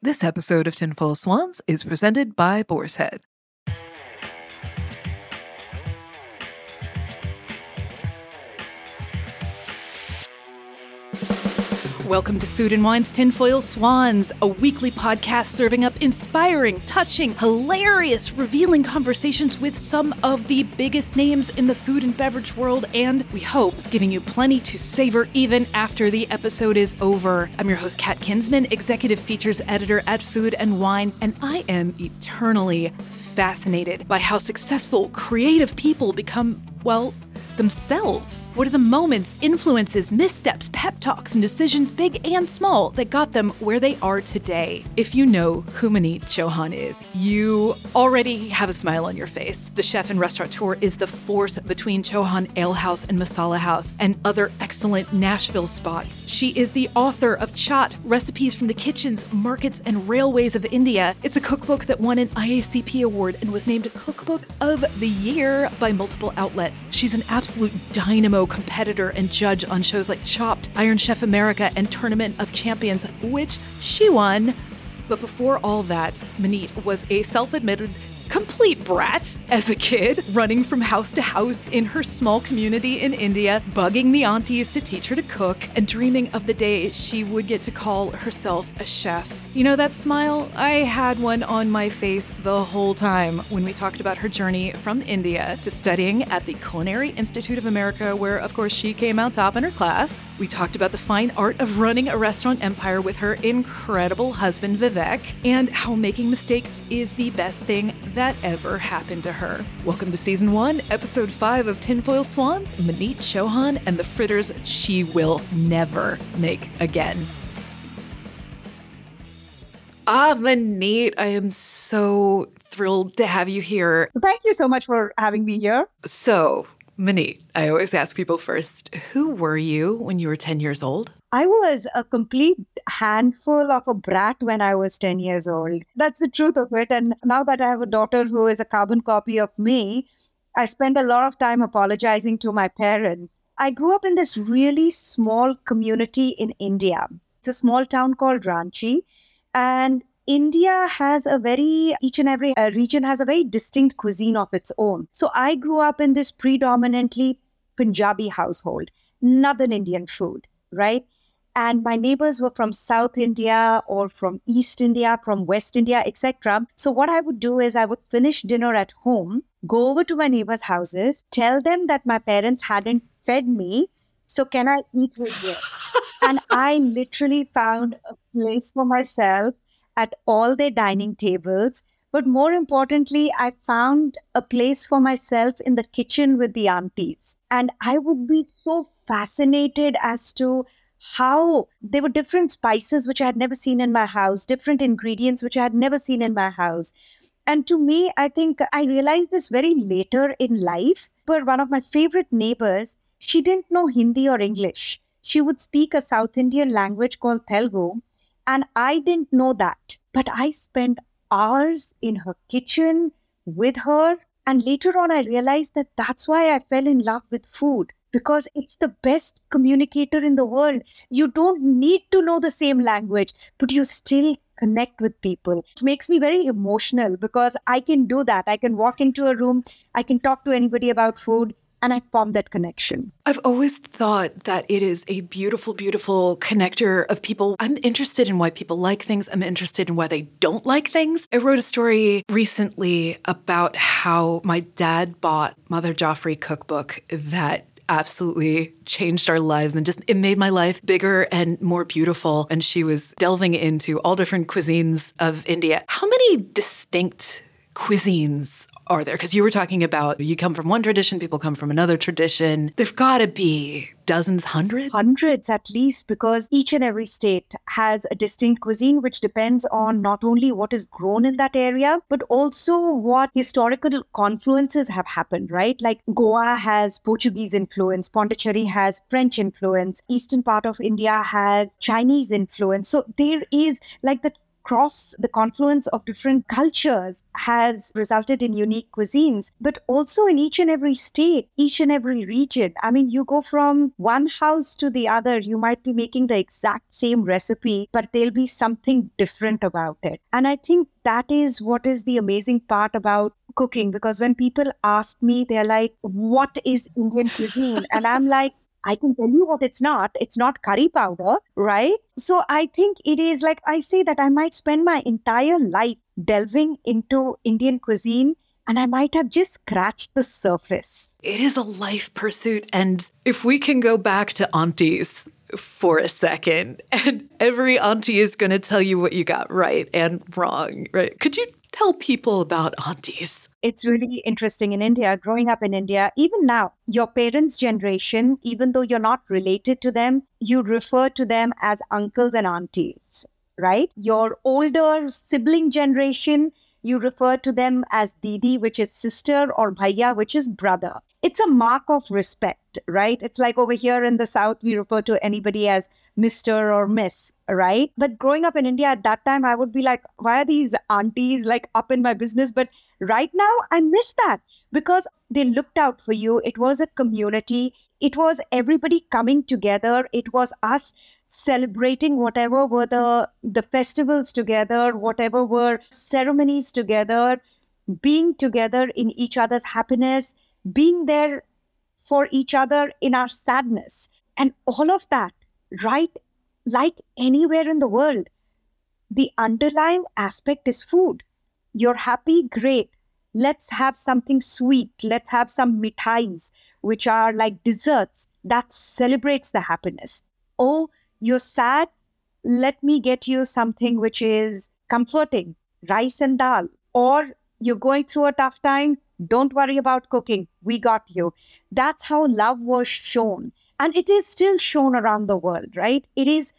This episode of Tinfoil Swans is presented by Boar's Head. Welcome to Food and Wine's Tinfoil Swans, a weekly podcast serving up inspiring, touching, hilarious, revealing conversations with some of the biggest names in the food and beverage world, and we hope giving you plenty to savor even after the episode is over. I'm your host, Kat Kinsman, executive features editor at Food and Wine, and I am eternally fascinated by how successful, creative people become, well, themselves? What are the moments, influences, missteps, pep talks, and decisions, big and small, that got them where they are today? If you know who Maneet Chauhan is, you already have a smile on your face. The chef and restaurateur is the force between Chauhan Ale House and Masala House and other excellent Nashville spots. She is the author of Chaat Recipes from the Kitchens, Markets, and Railways of India. It's a cookbook that won an IACP award and was named Cookbook of the Year by multiple outlets. She's an absolute absolute dynamo competitor and judge on shows like Chopped, Iron Chef America, and Tournament of Champions, which she won. But before all that, Maneet was a self admitted complete brat as a kid, running from house to house in her small community in India, bugging the aunties to teach her to cook, and dreaming of the day she would get to call herself a chef. You know that smile? I had one on my face the whole time when we talked about her journey from India to studying at the Culinary Institute of America, where, of course, she came out top in her class. We talked about the fine art of running a restaurant empire with her incredible husband, Vivek, and how making mistakes is the best thing that ever happened to her. Welcome to Season 1, Episode 5 of Tinfoil Swans, Maneet Chauhan, and the fritters she will never make again. Ah, Maneet, I am so thrilled to have you here. Thank you so much for having me here. So, Maneet, I always ask people first who were you when you were 10 years old? I was a complete handful of a brat when I was 10 years old. That's the truth of it. And now that I have a daughter who is a carbon copy of me, I spend a lot of time apologizing to my parents. I grew up in this really small community in India. It's a small town called Ranchi. And India has a very, each and every uh, region has a very distinct cuisine of its own. So I grew up in this predominantly Punjabi household, Northern Indian food, right? And my neighbors were from South India or from East India, from West India, etc. So what I would do is I would finish dinner at home, go over to my neighbors' houses, tell them that my parents hadn't fed me. So can I eat with you? and I literally found a place for myself at all their dining tables. But more importantly, I found a place for myself in the kitchen with the aunties. And I would be so fascinated as to how there were different spices which I had never seen in my house, different ingredients which I had never seen in my house. And to me, I think I realized this very later in life. But one of my favorite neighbors, she didn't know Hindi or English she would speak a South Indian language called Telugu. And I didn't know that. But I spent hours in her kitchen with her. And later on, I realized that that's why I fell in love with food because it's the best communicator in the world. You don't need to know the same language, but you still connect with people. It makes me very emotional because I can do that. I can walk into a room, I can talk to anybody about food, and I formed that connection. I've always thought that it is a beautiful, beautiful connector of people. I'm interested in why people like things. I'm interested in why they don't like things. I wrote a story recently about how my dad bought Madhur Jaffrey cookbook that absolutely changed our lives and just it made my life bigger and more beautiful and she was delving into all different cuisines of India. How many distinct cuisines are there? Because you were talking about you come from one tradition, people come from another tradition. There've got to be dozens, hundreds? Hundreds at least, because each and every state has a distinct cuisine, which depends on not only what is grown in that area, but also what historical confluences have happened, right? Like Goa has Portuguese influence, Pondicherry has French influence, eastern part of India has Chinese influence. So there is like the across the confluence of different cultures has resulted in unique cuisines, but also in each and every state, each and every region. I mean, you go from one house to the other, you might be making the exact same recipe, but there'll be something different about it. And I think that is what is the amazing part about cooking because when people ask me, they're like, What is Indian cuisine? And I'm like, I can tell you what it's not. It's not curry powder, right? So I think it is like I say that I might spend my entire life delving into Indian cuisine and I might have just scratched the surface. It is a life pursuit. And if we can go back to aunties for a second, and every auntie is going to tell you what you got right and wrong, right? Could you tell people about aunties? It's really interesting in India, growing up in India, even now, your parents' generation, even though you're not related to them, you refer to them as uncles and aunties, right? Your older sibling generation, you refer to them as Didi, which is sister, or Bhaiya, which is brother. It's a mark of respect, right? It's like over here in the South, we refer to anybody as Mr. or Miss, right? But growing up in India at that time, I would be like, why are these aunties like up in my business? But right now, I miss that because they looked out for you. It was a community, it was everybody coming together, it was us celebrating whatever were the the festivals together whatever were ceremonies together being together in each other's happiness being there for each other in our sadness. And all of that right like anywhere in the world the underlying aspect is food. You're happy great let's have something sweet let's have some mithais which are like desserts that celebrates the happiness oh you're sad, let me get you something which is comforting, rice and dal. Or you're going through a tough time, don't worry about cooking. We got you. That's how love was shown. And it is still shown around the world, right? It is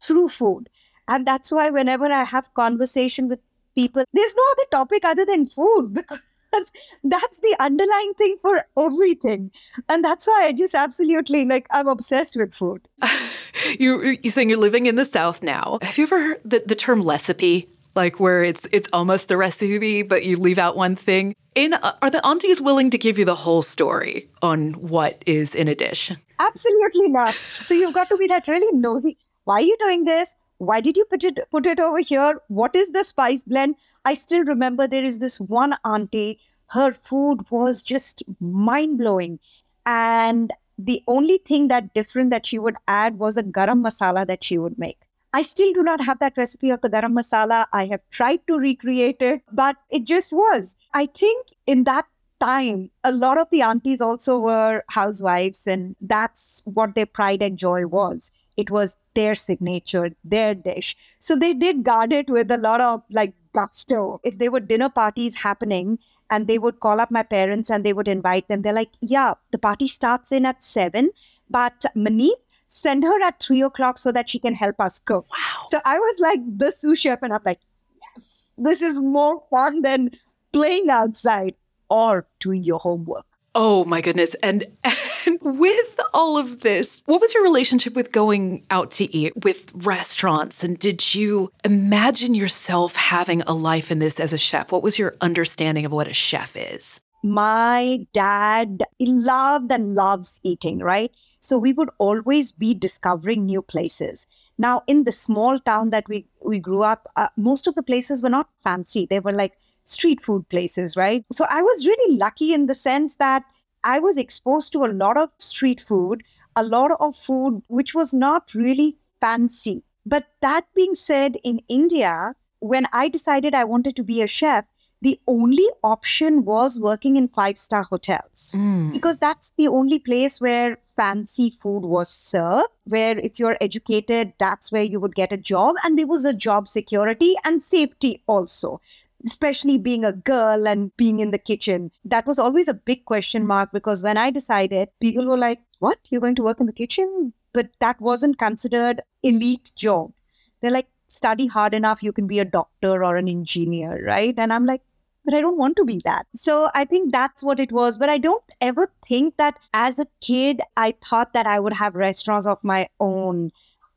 through food. And that's why whenever I have conversation with people, there's no other topic other than food because that's the underlying thing for everything. And that's why I just absolutely like I'm obsessed with food. you you saying you're living in the South now. Have you ever heard the, the term recipe? Like where it's it's almost the recipe, but you leave out one thing. In uh, are the aunties willing to give you the whole story on what is in a dish? Absolutely not. So you've got to be that really nosy. Why are you doing this? Why did you put it put it over here? What is the spice blend? I still remember there is this one auntie, her food was just mind blowing. And the only thing that different that she would add was a garam masala that she would make. I still do not have that recipe of the garam masala. I have tried to recreate it, but it just was. I think in that time, a lot of the aunties also were housewives, and that's what their pride and joy was. It was their signature, their dish. So they did guard it with a lot of like gusto. If there were dinner parties happening and they would call up my parents and they would invite them, they're like, yeah, the party starts in at seven, but Maneet, send her at three o'clock so that she can help us cook. Wow. So I was like the sous chef, and I'm like, yes, this is more fun than playing outside or doing your homework. Oh my goodness. And, and with all of this, what was your relationship with going out to eat with restaurants? And did you imagine yourself having a life in this as a chef? What was your understanding of what a chef is? My dad loved and loves eating, right? So we would always be discovering new places. Now, in the small town that we, we grew up, uh, most of the places were not fancy. They were like street food places, right? So I was really lucky in the sense that I was exposed to a lot of street food, a lot of food which was not really fancy. But that being said, in India, when I decided I wanted to be a chef, the only option was working in five star hotels mm. because that's the only place where fancy food was served. Where, if you're educated, that's where you would get a job, and there was a job security and safety also especially being a girl and being in the kitchen. That was always a big question mark because when I decided, people were like, What? You're going to work in the kitchen? But that wasn't considered elite job. They're like, study hard enough, you can be a doctor or an engineer, right? And I'm like, but I don't want to be that. So I think that's what it was. But I don't ever think that as a kid, I thought that I would have restaurants of my own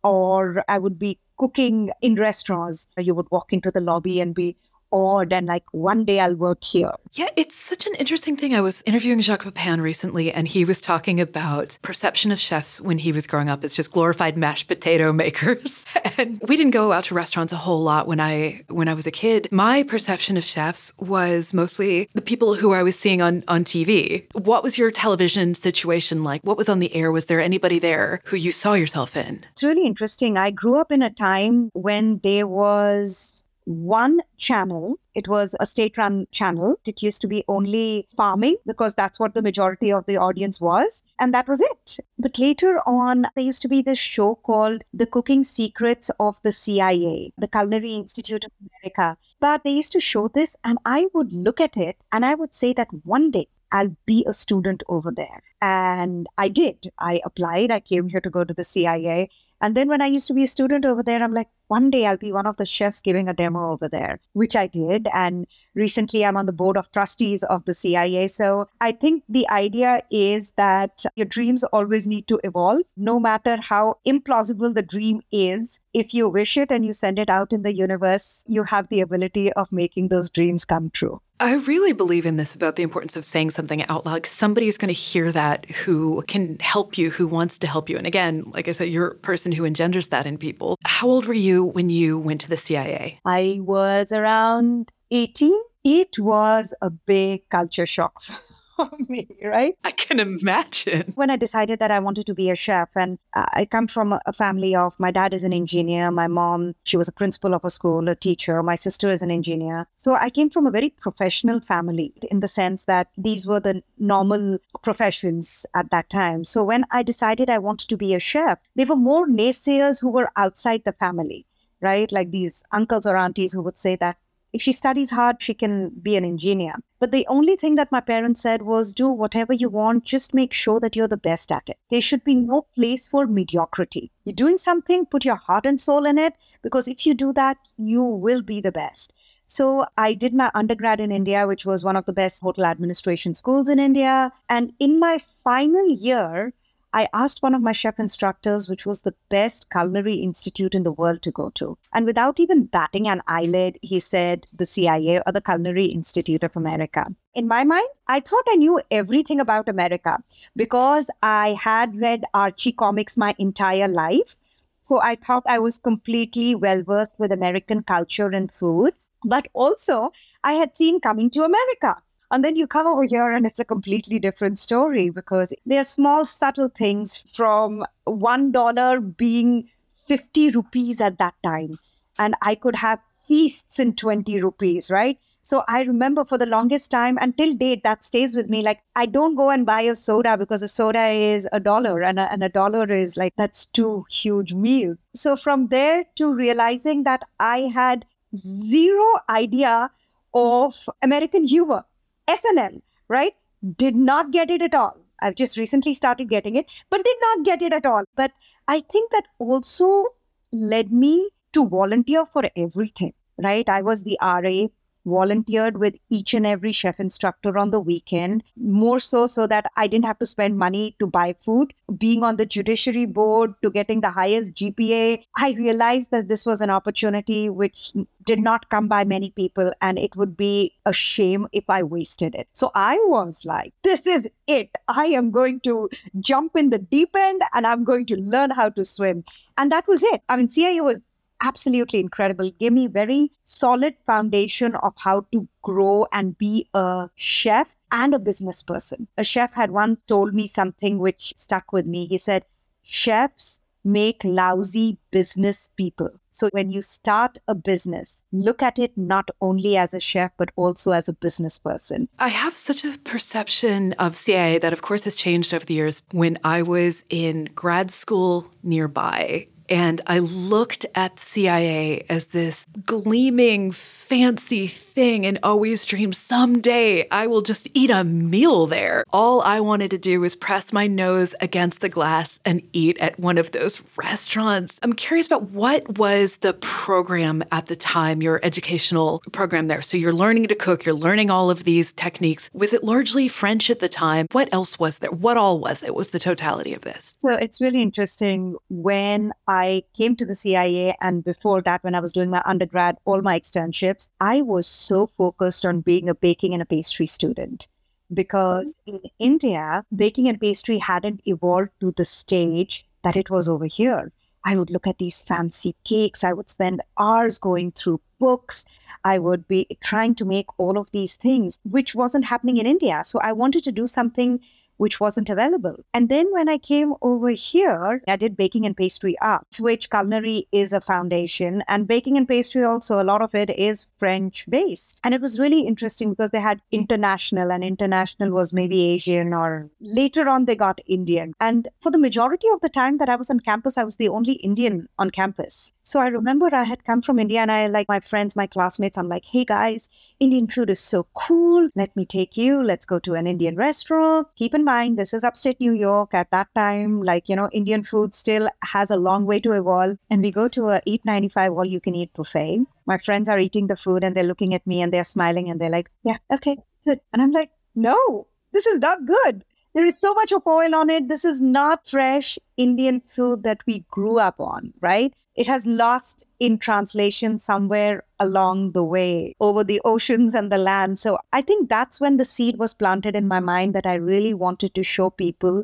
or I would be cooking in restaurants. You would walk into the lobby and be awed and like one day I'll work here. Yeah, it's such an interesting thing. I was interviewing Jacques Pepin recently and he was talking about perception of chefs when he was growing up as just glorified mashed potato makers. and we didn't go out to restaurants a whole lot when I when I was a kid. My perception of chefs was mostly the people who I was seeing on on TV. What was your television situation like? What was on the air? Was there anybody there who you saw yourself in? It's really interesting. I grew up in a time when there was one channel. It was a state run channel. It used to be only farming because that's what the majority of the audience was. And that was it. But later on, there used to be this show called The Cooking Secrets of the CIA, the Culinary Institute of America. But they used to show this, and I would look at it and I would say that one day I'll be a student over there. And I did. I applied. I came here to go to the CIA. And then when I used to be a student over there, I'm like, one day I'll be one of the chefs giving a demo over there, which I did. And recently I'm on the board of trustees of the CIA. So I think the idea is that your dreams always need to evolve, no matter how implausible the dream is. If you wish it and you send it out in the universe, you have the ability of making those dreams come true. I really believe in this about the importance of saying something out loud. Somebody is going to hear that who can help you, who wants to help you. And again, like I said, you're a person who engenders that in people. How old were you when you went to the CIA? I was around 18. It was a big culture shock me, right? I can imagine. When I decided that I wanted to be a chef, and uh, I come from a family of my dad is an engineer, my mom, she was a principal of a school, a teacher, my sister is an engineer. So I came from a very professional family in the sense that these were the normal professions at that time. So when I decided I wanted to be a chef, there were more naysayers who were outside the family right? Like these uncles or aunties who would say that if she studies hard, she can be an engineer. But the only thing that my parents said was do whatever you want, just make sure that you're the best at it. There should be no place for mediocrity. You're doing something, put your heart and soul in it, because if you do that, you will be the best. So I did my undergrad in India, which was one of the best hotel administration schools in India. And in my final year, I asked one of my chef instructors, which was the best culinary institute in the world to go to. And without even batting an eyelid, he said the CIA or the Culinary Institute of America. In my mind, I thought I knew everything about America because I had read Archie comics my entire life. So I thought I was completely well versed with American culture and food. But also, I had seen Coming to America and then you come over here and it's a completely different story because there are small, subtle things from $1 being 50 rupees at that time. And I could have feasts in 20 rupees, right? So I remember for the longest time until date that stays with me. Like I don't go and buy a soda because a soda is a dollar and a, and a dollar is like that's two huge meals. So from there to realizing that I had zero idea of American humor. SNL, right? Did not get it at all. I've just recently started getting it, but did not get it at all. But I think that also led me to volunteer for everything, right? I was the RA volunteered with each and every chef instructor on the weekend, more so so that I didn't have to spend money to buy food. Being on the judiciary board to getting the highest GPA, I realized that this was an opportunity which did not come by many people and it would be a shame if I wasted it. So I was like, this is it. I am going to jump in the deep end and I'm going to learn how to swim. And that was it. I mean, CIA was absolutely incredible. Gave me very solid foundation of how to grow and be a chef and a business person. A chef had once told me something which stuck with me. He said, chefs make lousy business people. So when you start a business, look at it not only as a chef, but also as a business person. I have such a perception of CIA that, of course, has changed over the years. When I was in grad school nearby, and I looked at CIA as this gleaming, fancy thing and always dreamed someday I will just eat a meal there. All I wanted to do was press my nose against the glass and eat at one of those restaurants. I'm curious about what was the program at the time, your educational program there. So you're learning to cook, you're learning all of these techniques. Was it largely French at the time? What else was there? What all was it? Was the totality of this? So it's really interesting when I I came to the CIA, and before that, when I was doing my undergrad, all my externships, I was so focused on being a baking and a pastry student because mm-hmm. in India, baking and pastry hadn't evolved to the stage that it was over here. I would look at these fancy cakes. I would spend hours going through books. I would be trying to make all of these things, which wasn't happening in India. So I wanted to do something which wasn't available. And then when I came over here, I did baking and pastry art, which culinary is a foundation. And baking and pastry also, a lot of it is French based. And it was really interesting because they had international, and international was maybe Asian, or later on they got Indian. And for the majority of the time that I was on campus, I was the only Indian on campus. So I remember I had come from India and I like my friends, my classmates, I'm like, hey guys, Indian food is so cool. Let me take you. Let's go to an Indian restaurant. Keep in mind, this is upstate New York. At that time, like, you know, Indian food still has a long way to evolve. And we go to a Eat 95 all you can eat buffet. My friends are eating the food and they're looking at me and they're smiling and they're like, yeah, okay, good. And I'm like, no, this is not good. There is so much of oil on it. This is not fresh Indian food that we grew up on, right? It has lost in translation somewhere along the way over the oceans and the land. So I think that's when the seed was planted in my mind that I really wanted to show people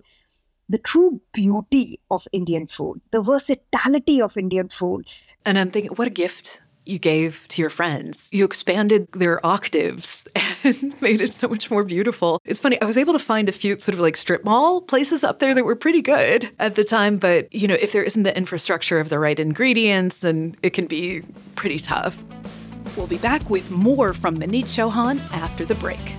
the true beauty of Indian food, the versatility of Indian food. And I'm thinking, what a gift you gave to your friends. You expanded their octaves and made it so much more beautiful. It's funny, I was able to find a few sort of like strip mall places up there that were pretty good at the time, but you know, if there isn't the infrastructure of the right ingredients, then it can be pretty tough. We'll be back with more from Maneet Chauhan after the break.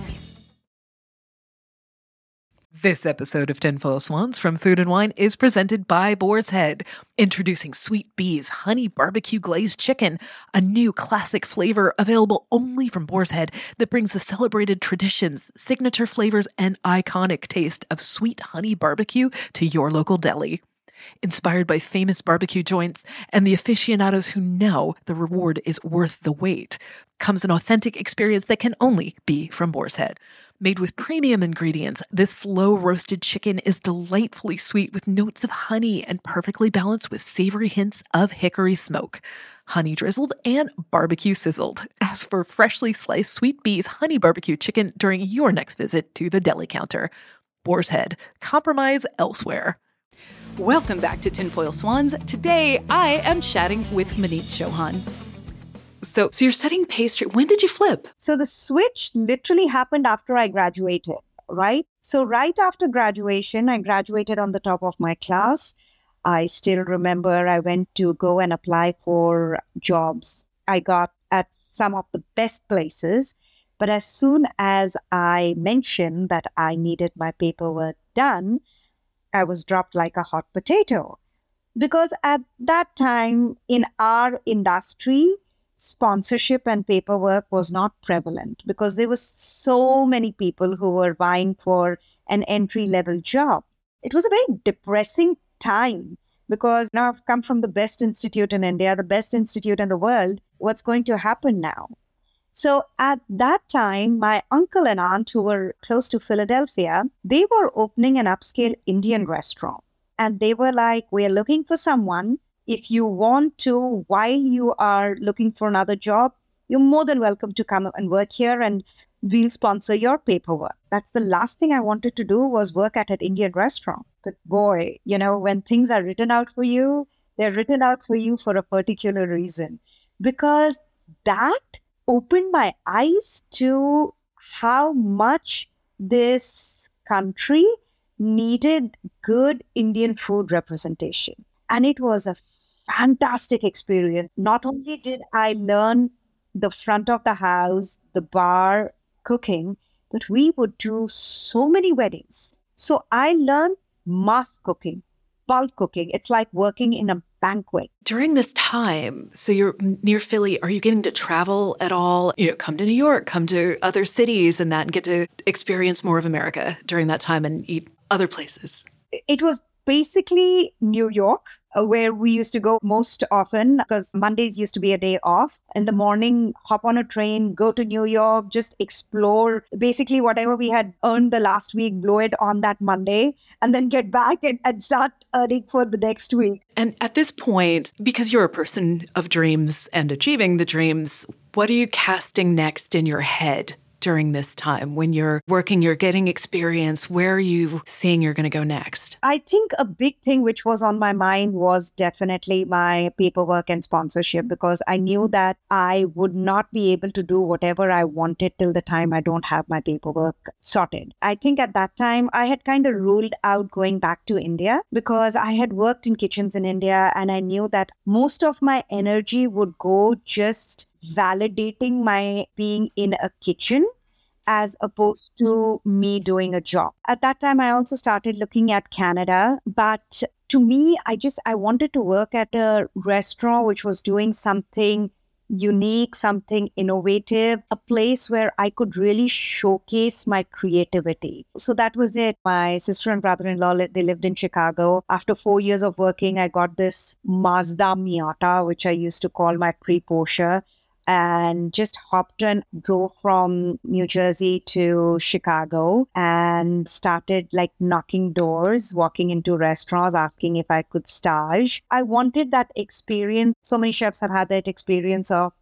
This episode of Tinfoil Swans from Food and Wine is presented by Boar's Head, introducing Sweet Bee's Honey Barbecue Glazed Chicken, a new classic flavor available only from Boar's Head that brings the celebrated traditions, signature flavors, and iconic taste of sweet honey barbecue to your local deli. Inspired by famous barbecue joints and the aficionados who know the reward is worth the wait, comes an authentic experience that can only be from Boar's Head. Made with premium ingredients, this slow roasted chicken is delightfully sweet with notes of honey and perfectly balanced with savory hints of hickory smoke. Honey drizzled and barbecue sizzled. As for freshly sliced Sweet Bee's honey barbecue chicken during your next visit to the deli counter. Boar's Head, compromise elsewhere. Welcome back to Tinfoil Swans. Today I am chatting with Maneet Chauhan. So, so you're studying pastry. When did you flip? So the switch literally happened after I graduated, right? So right after graduation, I graduated on the top of my class. I still remember I went to go and apply for jobs. I got at some of the best places. But as soon as I mentioned that I needed my paperwork done, I was dropped like a hot potato. Because at that time in our industry, sponsorship and paperwork was not prevalent because there were so many people who were vying for an entry level job. It was a very depressing time because now I've come from the best institute in India, the best institute in the world. What's going to happen now? So at that time, my uncle and aunt, who were close to Philadelphia, they were opening an upscale Indian restaurant. And they were like, We're looking for someone if you want to, while you are looking for another job, you're more than welcome to come and work here and we'll sponsor your paperwork. That's the last thing I wanted to do was work at an Indian restaurant. But boy, you know, when things are written out for you, they're written out for you for a particular reason. Because that opened my eyes to how much this country needed good Indian food representation. And it was a fantastic experience. Not only did I learn the front of the house, the bar, cooking, but we would do so many weddings. So I learned mass cooking, bulk cooking. It's like working in a banquet. During this time, so you're near Philly, are you getting to travel at all? You know, come to New York, come to other cities and that and get to experience more of America during that time and eat other places? It was basically New York, uh, where we used to go most often because Mondays used to be a day off. In the morning, hop on a train, go to New York, just explore basically whatever we had earned the last week, blow it on that Monday, and then get back and, and start earning for the next week. And at this point, because you're a person of dreams and achieving the dreams, what are you casting next in your head? During this time when you're working, you're getting experience? Where are you seeing you're going to go next? I think a big thing which was on my mind was definitely my paperwork and sponsorship because I knew that I would not be able to do whatever I wanted till the time I don't have my paperwork sorted. I think at that time I had kind of ruled out going back to India because I had worked in kitchens in India and I knew that most of my energy would go just validating my being in a kitchen as opposed to me doing a job. At that time, I also started looking at Canada, but to me, I just I wanted to work at a restaurant which was doing something unique, something innovative, a place where I could really showcase my creativity. So that was it. My sister and brother-in-law they lived in Chicago. After 4 years of working, I got this Mazda Miata which I used to call my pre-Porsche and just hopped and drove from New Jersey to Chicago and started like knocking doors, walking into restaurants, asking if I could stage. I wanted that experience. So many chefs have had that experience of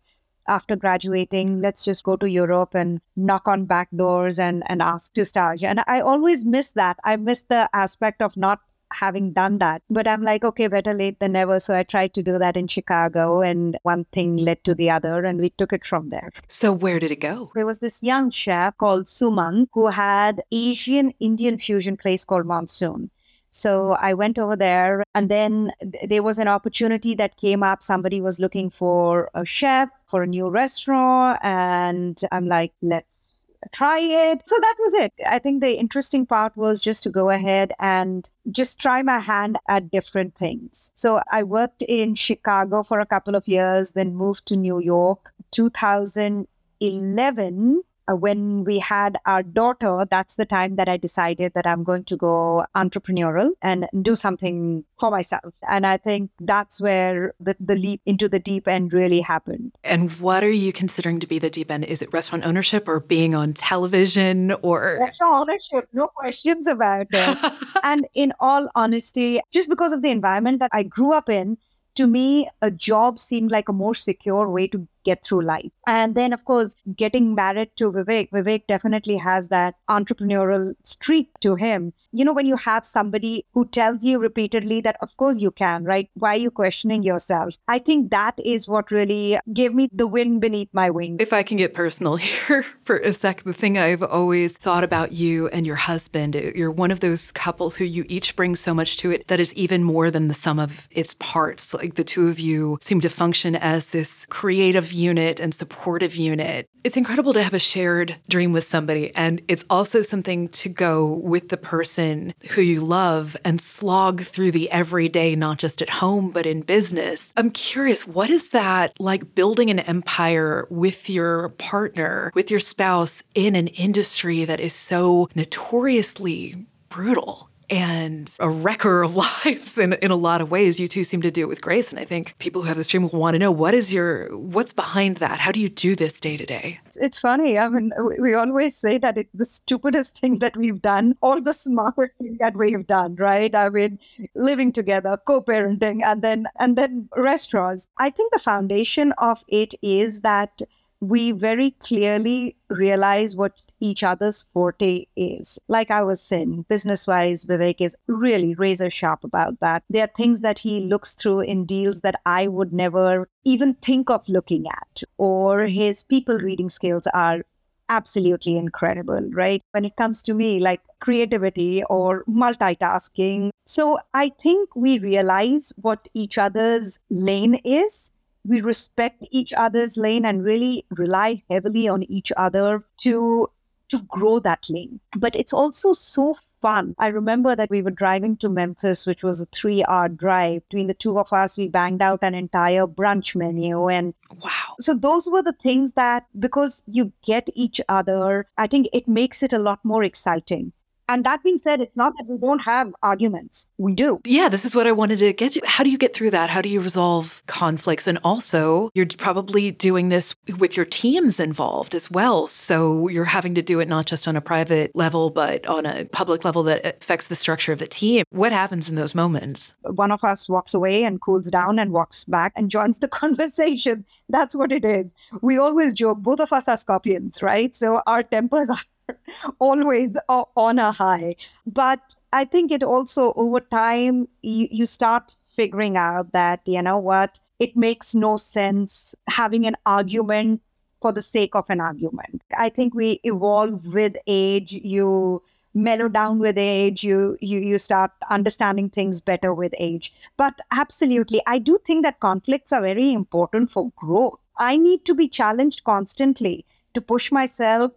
after graduating, let's just go to Europe and knock on back doors and, and ask to stage. And I always miss that. I miss the aspect of not having done that. But I'm like, okay, better late than never. So I tried to do that in Chicago, and one thing led to the other, and we took it from there. So where did it go? There was this young chef called Suman who had Asian Indian fusion place called Monsoon. So I went over there, and then there was an opportunity that came up. Somebody was looking for a chef for a new restaurant, and I'm like, let's try it. So that was it. I think the interesting part was just to go ahead and just try my hand at different things. So I worked in Chicago for a couple of years, then moved to New York. 2011, uh, when we had our daughter, that's the time that I decided that I'm going to go entrepreneurial and do something for myself. And I think that's where the, the leap into the deep end really happened. And what are you considering to be the deep end? Is it restaurant ownership or being on television or restaurant ownership? No questions about it. and in all honesty, just because of the environment that I grew up in, to me, a job seemed like a more secure way to get through life. And then, of course, getting married to Vivek, Vivek definitely has that entrepreneurial streak to him. You know, when you have somebody who tells you repeatedly that, of course, you can, right? Why are you questioning yourself? I think that is what really gave me the wind beneath my wings. If I can get personal here for a sec, the thing I've always thought about you and your husband, you're one of those couples who you each bring so much to it that is even more than the sum of its parts. Like the two of you seem to function as this creative unit and supportive unit. It's incredible to have a shared dream with somebody. And it's also something to go with the person who you love and slog through the everyday, not just at home, but in business. I'm curious, what is that like building an empire with your partner, with your spouse in an industry that is so notoriously brutal? And a wrecker of lives in, in a lot of ways. You two seem to do it with grace. And I think people who have this dream will want to know what is your, what's behind that? How do you do this day to day? It's funny. I mean, we always say that it's the stupidest thing that we've done or the smartest thing that we've done, right? I mean, living together, co-parenting, and then, and then restaurants. I think the foundation of it is that we very clearly realize what each other's forte is. Like I was saying, business wise, Vivek is really razor sharp about that. There are things that he looks through in deals that I would never even think of looking at, or his people reading skills are absolutely incredible, right? When it comes to me, like creativity or multitasking. So I think we realize what each other's lane is we respect each other's lane and really rely heavily on each other to to grow that lane. But it's also so fun. I remember that we were driving to Memphis, which was a three hour drive. Between the two of us, we banged out an entire brunch menu. And wow. So those were the things that, because you get each other, I think it makes it a lot more exciting And that being said, it's not that we don't have arguments. We do. Yeah, this is what I wanted to get to. How do you get through that? How do you resolve conflicts? And also, you're probably doing this with your teams involved as well. So you're having to do it not just on a private level, but on a public level that affects the structure of the team. What happens in those moments? One of us walks away and cools down and walks back and joins the conversation. That's what it is. We always joke, both of us are scorpions, right? So our tempers are always on a high. But I think it also, over time, you, you start figuring out that, you know what, it makes no sense having an argument for the sake of an argument. I think we evolve with age. You mellow down with age you you you start understanding things better with age but absolutely i do think that conflicts are very important for growth i need to be challenged constantly to push myself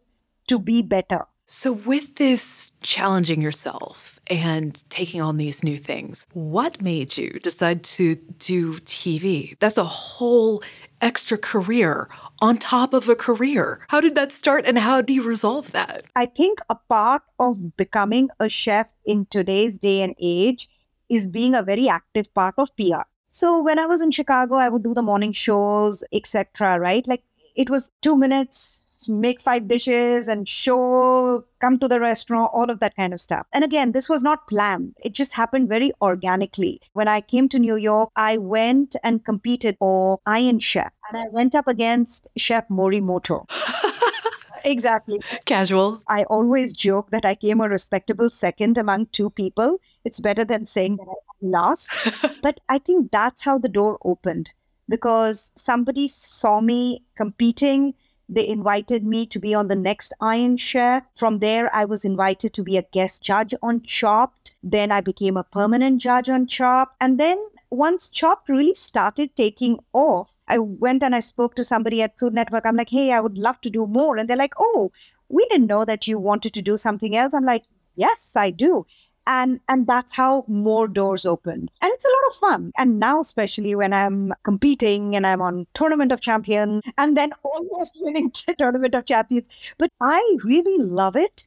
to be better. So, with this challenging yourself and taking on these new things, what made you decide to do TV? That's a whole extra career on top of a career. How did that start and how do you resolve that? I think a part of becoming a chef in today's day and age is being a very active part of PR. So when I was in Chicago, I would do the morning shows, etc. Right? Like it was two minutes make five dishes and show, come to the restaurant, all of that kind of stuff. And again, this was not planned. It just happened very organically. When I came to New York, I went and competed for Iron Chef and I went up against Chef Morimoto. exactly. Casual. I always joke that I came a respectable second among two people. It's better than saying that I lost. but I think that's how the door opened because somebody saw me competing they invited me to be on the next Iron Chef. From there, I was invited to be a guest judge on Chopped. Then I became a permanent judge on Chopped. And then once Chopped really started taking off, I went and I spoke to somebody at Food Network. I'm like, hey, I would love to do more. And they're like, oh, we didn't know that you wanted to do something else. I'm like, yes, I do and and that's how more doors open and it's a lot of fun. And now especially when i'm competing and i'm on tournament of champions and then almost winning tournament of champions. But i really love it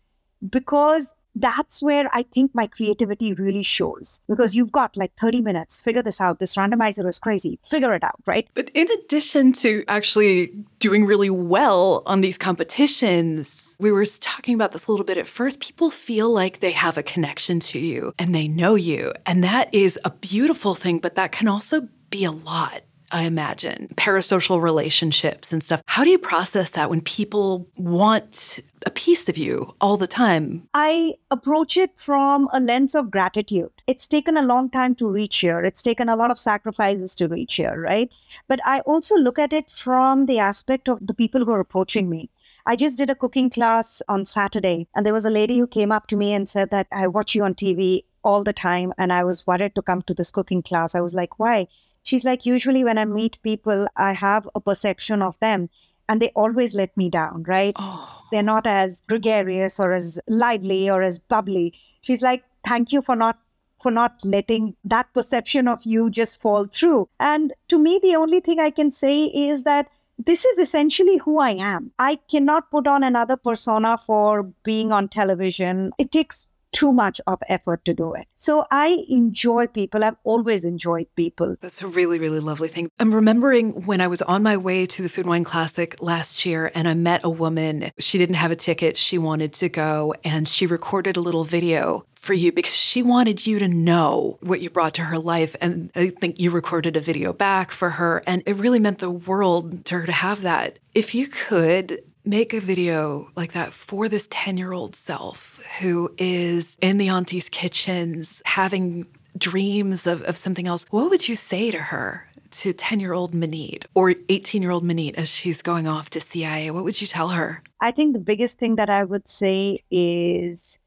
because that's where I think my creativity really shows because you've got like 30 minutes, figure this out. This randomizer is crazy, figure it out, right? But in addition to actually doing really well on these competitions, we were talking about this a little bit at first. People feel like they have a connection to you and they know you. And that is a beautiful thing, but that can also be a lot I imagine, parasocial relationships and stuff. How do you process that when people want a piece of you all the time? I approach it from a lens of gratitude. It's taken a long time to reach here, it's taken a lot of sacrifices to reach here, right? But I also look at it from the aspect of the people who are approaching me. I just did a cooking class on Saturday, and there was a lady who came up to me and said that I watch you on TV all the time, and I was worried to come to this cooking class. I was like, why? She's like, usually when I meet people, I have a perception of them and they always let me down, right? Oh. They're not as gregarious or as lively or as bubbly. She's like, thank you for not for not letting that perception of you just fall through. And to me, the only thing I can say is that this is essentially who I am. I cannot put on another persona for being on television. It takes too much of effort to do it. So I enjoy people. I've always enjoyed people. That's a really, really lovely thing. I'm remembering when I was on my way to the Food Wine Classic last year and I met a woman. She didn't have a ticket. She wanted to go and she recorded a little video for you because she wanted you to know what you brought to her life. And I think you recorded a video back for her. And it really meant the world to her to have that. If you could make a video like that for this 10 year old self who is in the auntie's kitchens having dreams of, of something else, what would you say to her? To 10 year old Maneet or 18 year old Maneet as she's going off to CIA? What would you tell her? I think the biggest thing that I would say is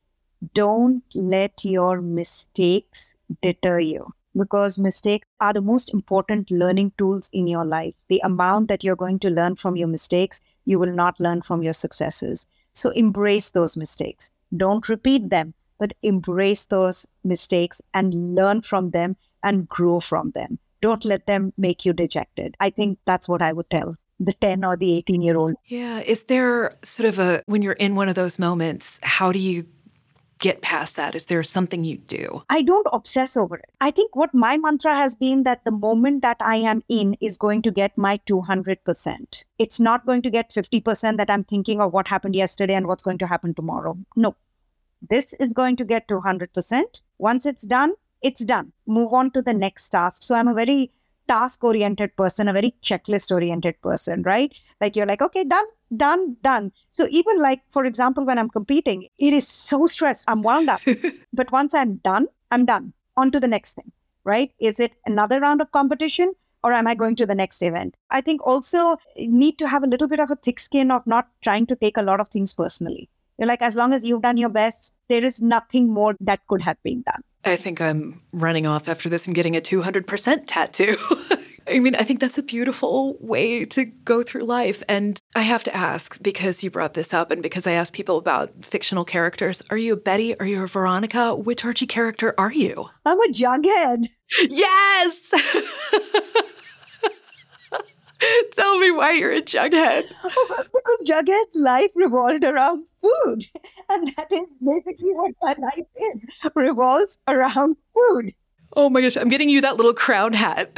don't let your mistakes deter you because mistakes are the most important learning tools in your life. The amount that you're going to learn from your mistakes, you will not learn from your successes. So embrace those mistakes. Don't repeat them, but embrace those mistakes and learn from them and grow from them. Don't let them make you dejected. I think that's what I would tell the 10 or the 18 year old. Yeah. Is there sort of a, when you're in one of those moments, how do you get past that? Is there something you do? I don't obsess over it. I think what my mantra has been that the moment that I am in is going to get my 200%. It's not going to get 50% that I'm thinking of what happened yesterday and what's going to happen tomorrow. No. This is going to get 200%. Once it's done, it's done. Move on to the next task. So I'm a very task oriented person, a very checklist oriented person, right? Like you're like, okay, done, done, done. So even like, for example, when I'm competing, it is so stressed. I'm wound up. but once I'm done, I'm done. On to the next thing, right? Is it another round of competition? Or am I going to the next event? I think also need to have a little bit of a thick skin of not trying to take a lot of things personally. You're like, as long as you've done your best, there is nothing more that could have been done. I think I'm running off after this and getting a 200% tattoo. I mean, I think that's a beautiful way to go through life. And I have to ask because you brought this up and because I asked people about fictional characters are you a Betty? Are you a Veronica? Which Archie character are you? I'm a Jughead. Yes! Tell me why you're a Jughead. because Jughead's life revolved around food. And that is basically what my life is revolves around food. Oh my gosh, I'm getting you that little crown hat.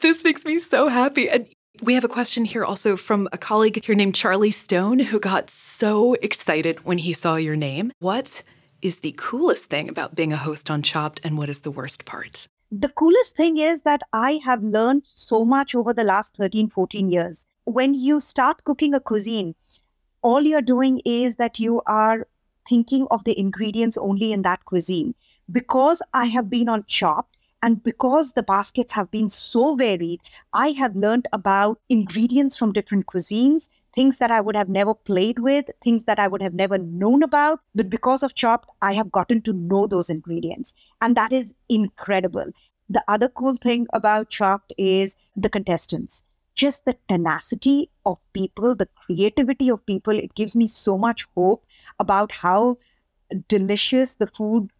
this makes me so happy. And we have a question here also from a colleague here named Charlie Stone who got so excited when he saw your name. What is the coolest thing about being a host on Chopped and what is the worst part? The coolest thing is that I have learned so much over the last 13, 14 years. When you start cooking a cuisine, all you're doing is that you are thinking of the ingredients only in that cuisine because I have been on Chopped and because the baskets have been so varied, I have learned about ingredients from different cuisines, things that I would have never played with, things that I would have never known about. But because of Chopped, I have gotten to know those ingredients. And that is incredible. The other cool thing about Chopped is the contestants. Just the tenacity of people, the creativity of people. It gives me so much hope about how delicious the food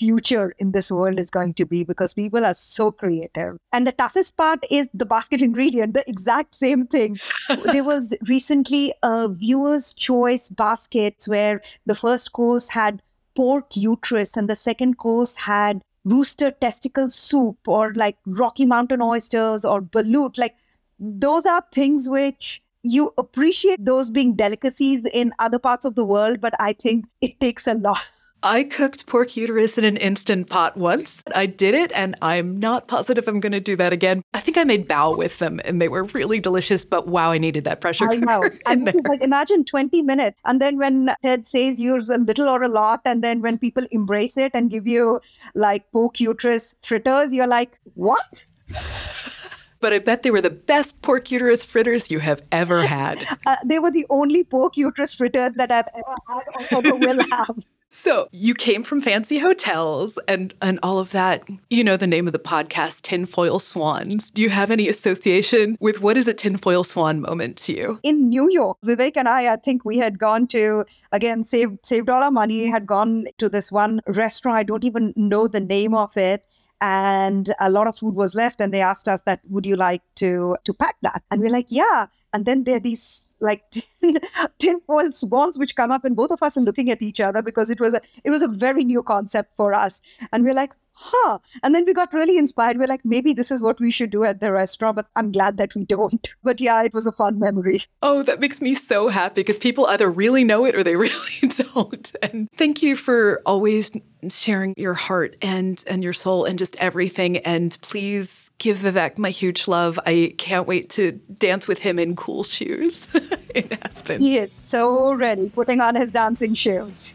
future in this world is going to be because people are so creative. And the toughest part is the basket ingredient, the exact same thing. there was recently a viewer's choice baskets where the first course had pork uterus and the second course had rooster testicle soup or like Rocky Mountain oysters or balut. Like those are things which you appreciate those being delicacies in other parts of the world, but I think it takes a lot I cooked pork uterus in an instant pot once. I did it, and I'm not positive I'm going to do that again. I think I made bao with them, and they were really delicious. But wow, I needed that pressure I know. And like, imagine 20 minutes, and then when Ted says use a little or a lot, and then when people embrace it and give you like pork uterus fritters, you're like, what? but I bet they were the best pork uterus fritters you have ever had. Uh, they were the only pork uterus fritters that I've ever had or ever will have. So you came from fancy hotels and and all of that. You know the name of the podcast, Tinfoil Swans. Do you have any association with what is a tinfoil swan moment to you? In New York, Vivek and I, I think we had gone to again saved saved all our money, had gone to this one restaurant. I don't even know the name of it and a lot of food was left and they asked us that would you like to to pack that and we're like yeah and then there are these like tinfoil swans which come up and both of us are looking at each other because it was a it was a very new concept for us. And we're like huh and then we got really inspired we're like maybe this is what we should do at the restaurant but i'm glad that we don't but yeah it was a fun memory oh that makes me so happy because people either really know it or they really don't and thank you for always sharing your heart and and your soul and just everything and please give Vivek my huge love. I can't wait to dance with him in cool shoes in Aspen. He is so ready, putting on his dancing shoes.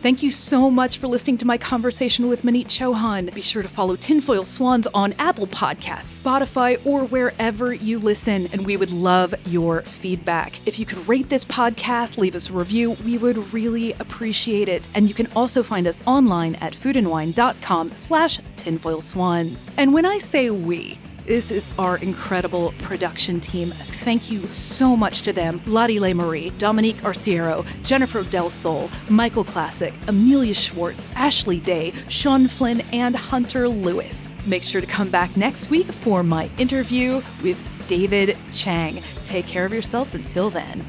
Thank you so much for listening to my conversation with Maneet Chauhan. Be sure to follow Tinfoil Swans on Apple Podcasts, Spotify, or wherever you listen, and we would love your feedback. If you could rate this podcast, leave us a review, we would really appreciate it. And you can also find us online at foodandwine.com slash tinfoil swans. And when I say we, this is our incredible production team. Thank you so much to them. Lottie Le Marie, Dominique Arciero, Jennifer Del Sol, Michael Classic, Amelia Schwartz, Ashley Day, Sean Flynn, and Hunter Lewis. Make sure to come back next week for my interview with David Chang. Take care of yourselves until then.